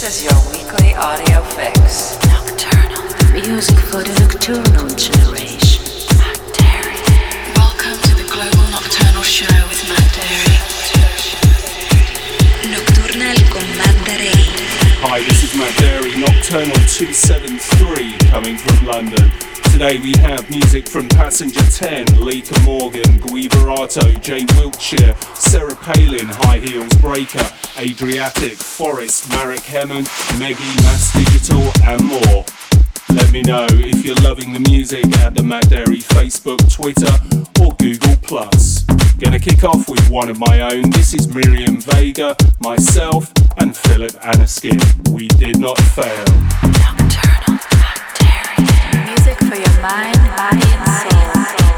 This is your weekly audio fix. Nocturnal. Music for the nocturnal generation. Darey, Nocturnal 273 coming from London. Today we have music from Passenger 10, Lika Morgan, Gui Boratto, Jay Wiltshire, Sarah Palin, High Heels Breaker, Adriatic, Forest, Marek Hemmann, Meggie, Mass Digital, and more. Let me know if you're loving the music at the Darey Facebook, Twitter, or Google Plus. Gonna kick off with one of my own. This is Miriam Vega, myself, and Philip Anaskin. We did not fail. Nocturnal. Music for your mind, body, and soul.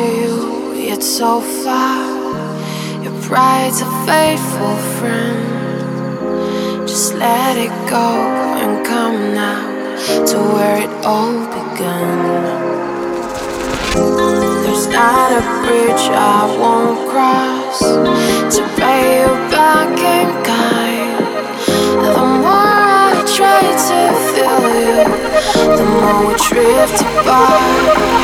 to you, yet so far. Your pride's a faithful friend. Just let it go and come now to where it all began. There's not a bridge I won't cross to pay you back in kind to feel you, the more we drift apart.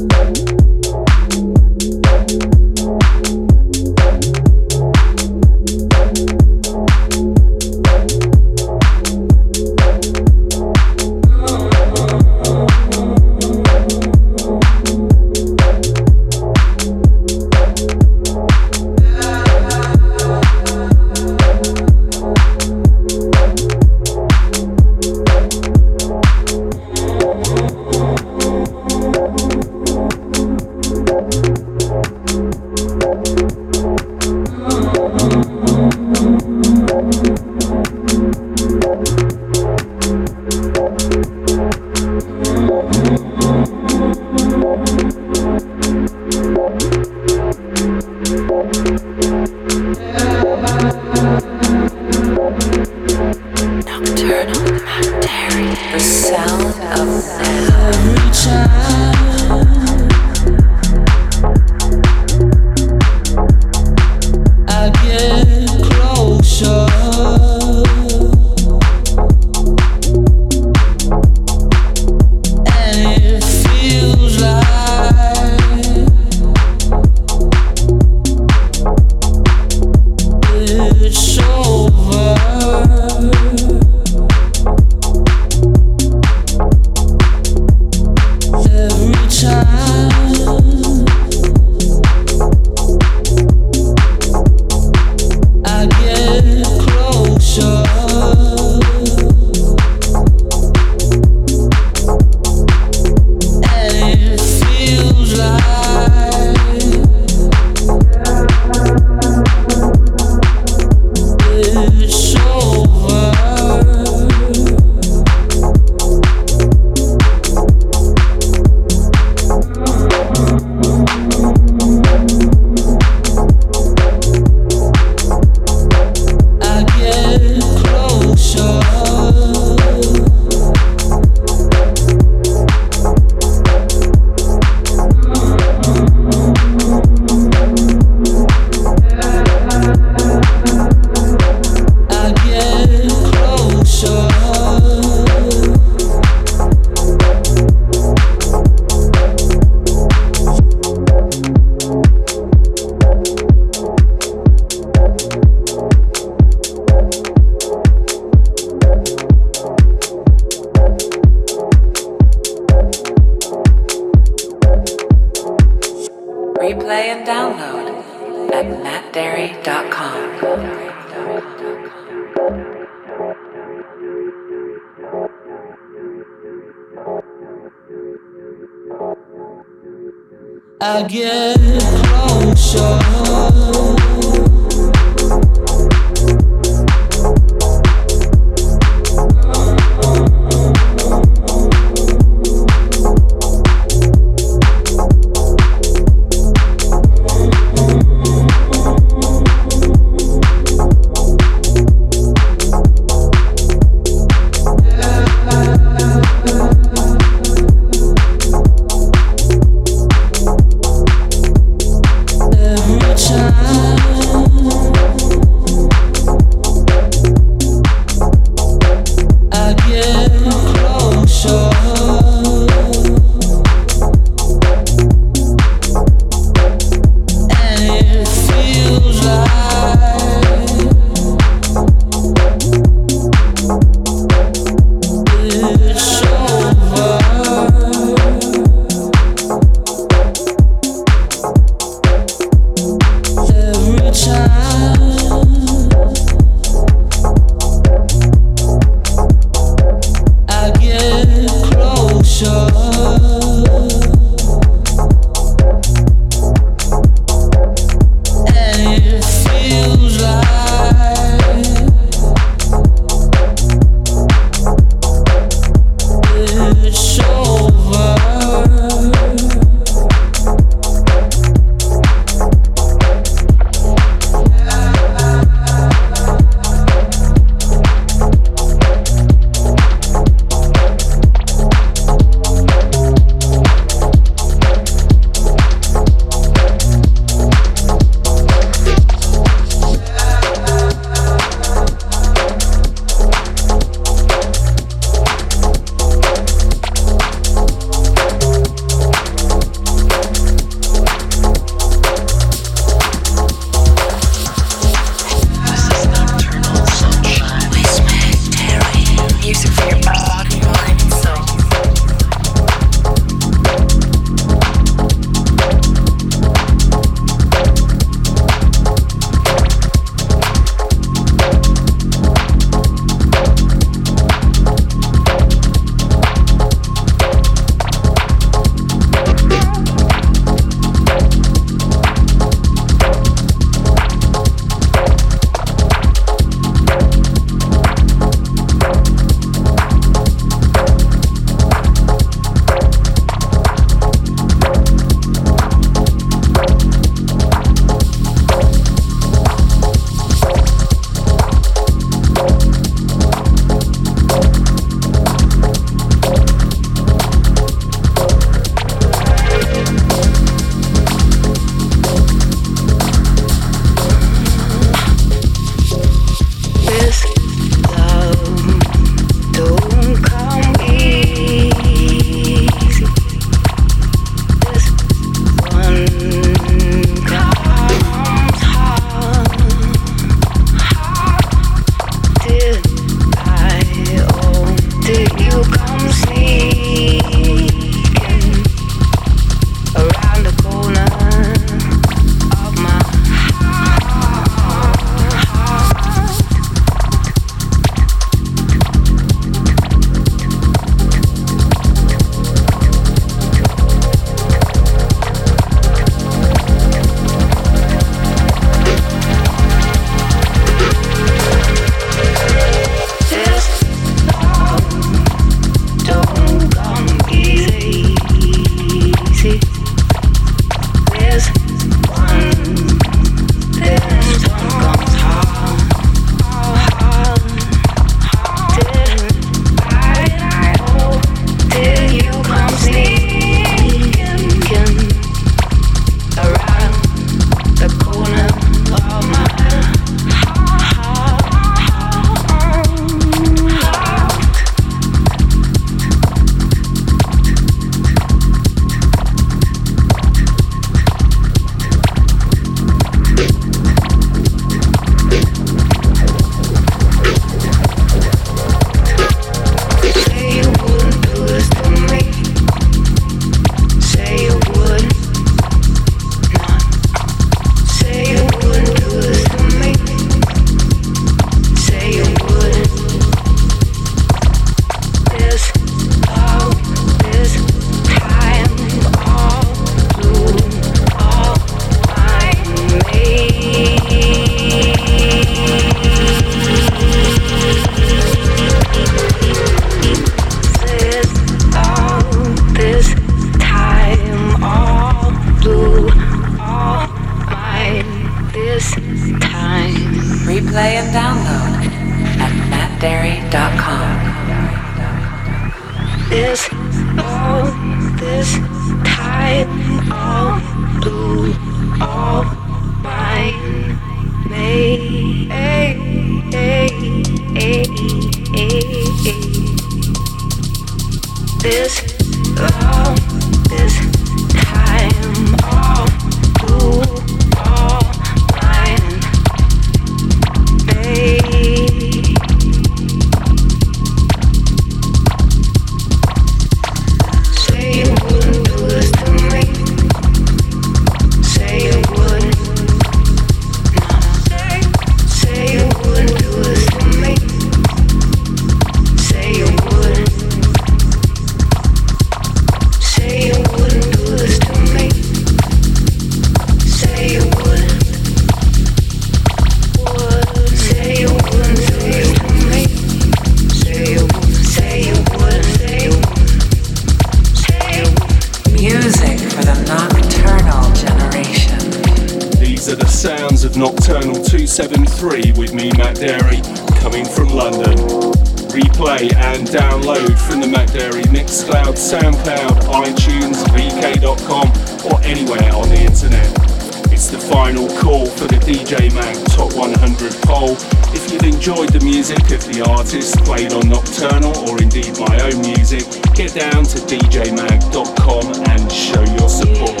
enjoyed the music of the artists played on Nocturnal or indeed my own music, get down to djmag.com and show your support.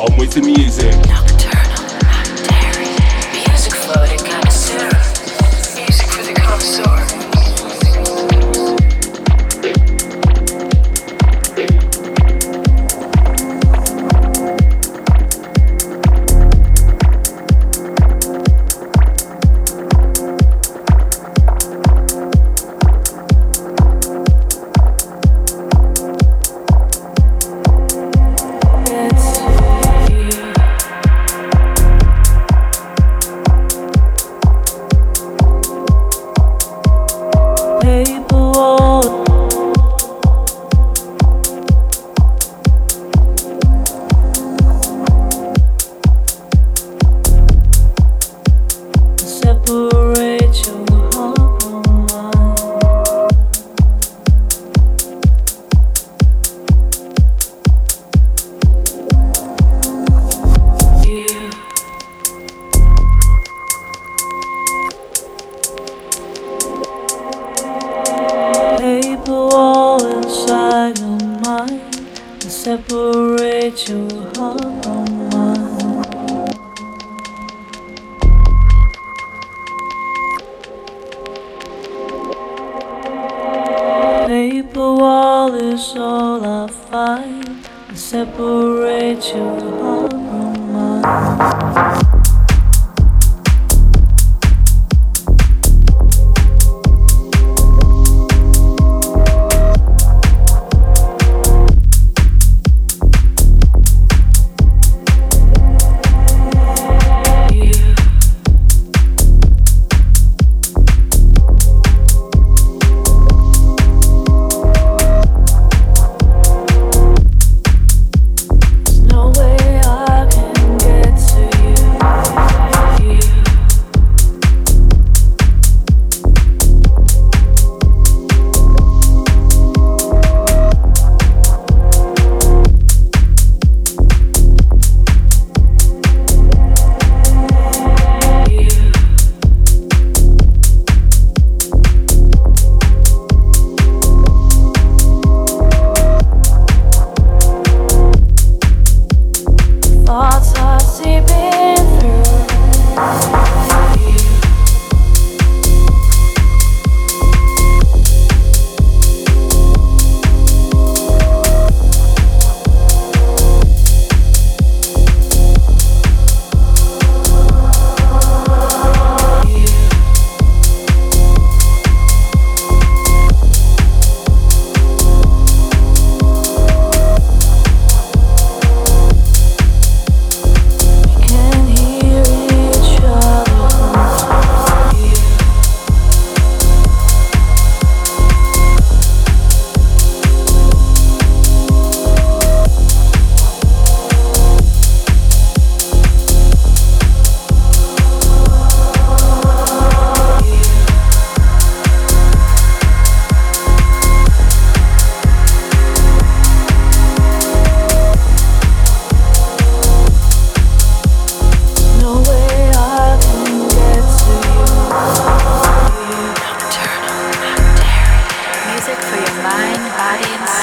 On with the music. Nocturnal, Music floating.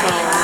soul.